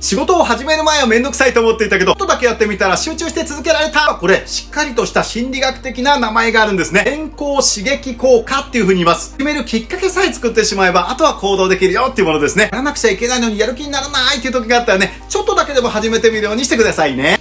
仕事を始める前はめんどくさいと思っていたけど、ちょっとだけやってみたら集中して続けられた。これ、しっかりとした心理学的な名前があるんですね。健康刺激効果っていう風に言います。決めるきっかけさえ作ってしまえば、あとは行動できるよっていうものですね。やらなくちゃいけないのにやる気にならないっていう時があったらね、ちょっとだけでも始めてみるようにしてくださいね。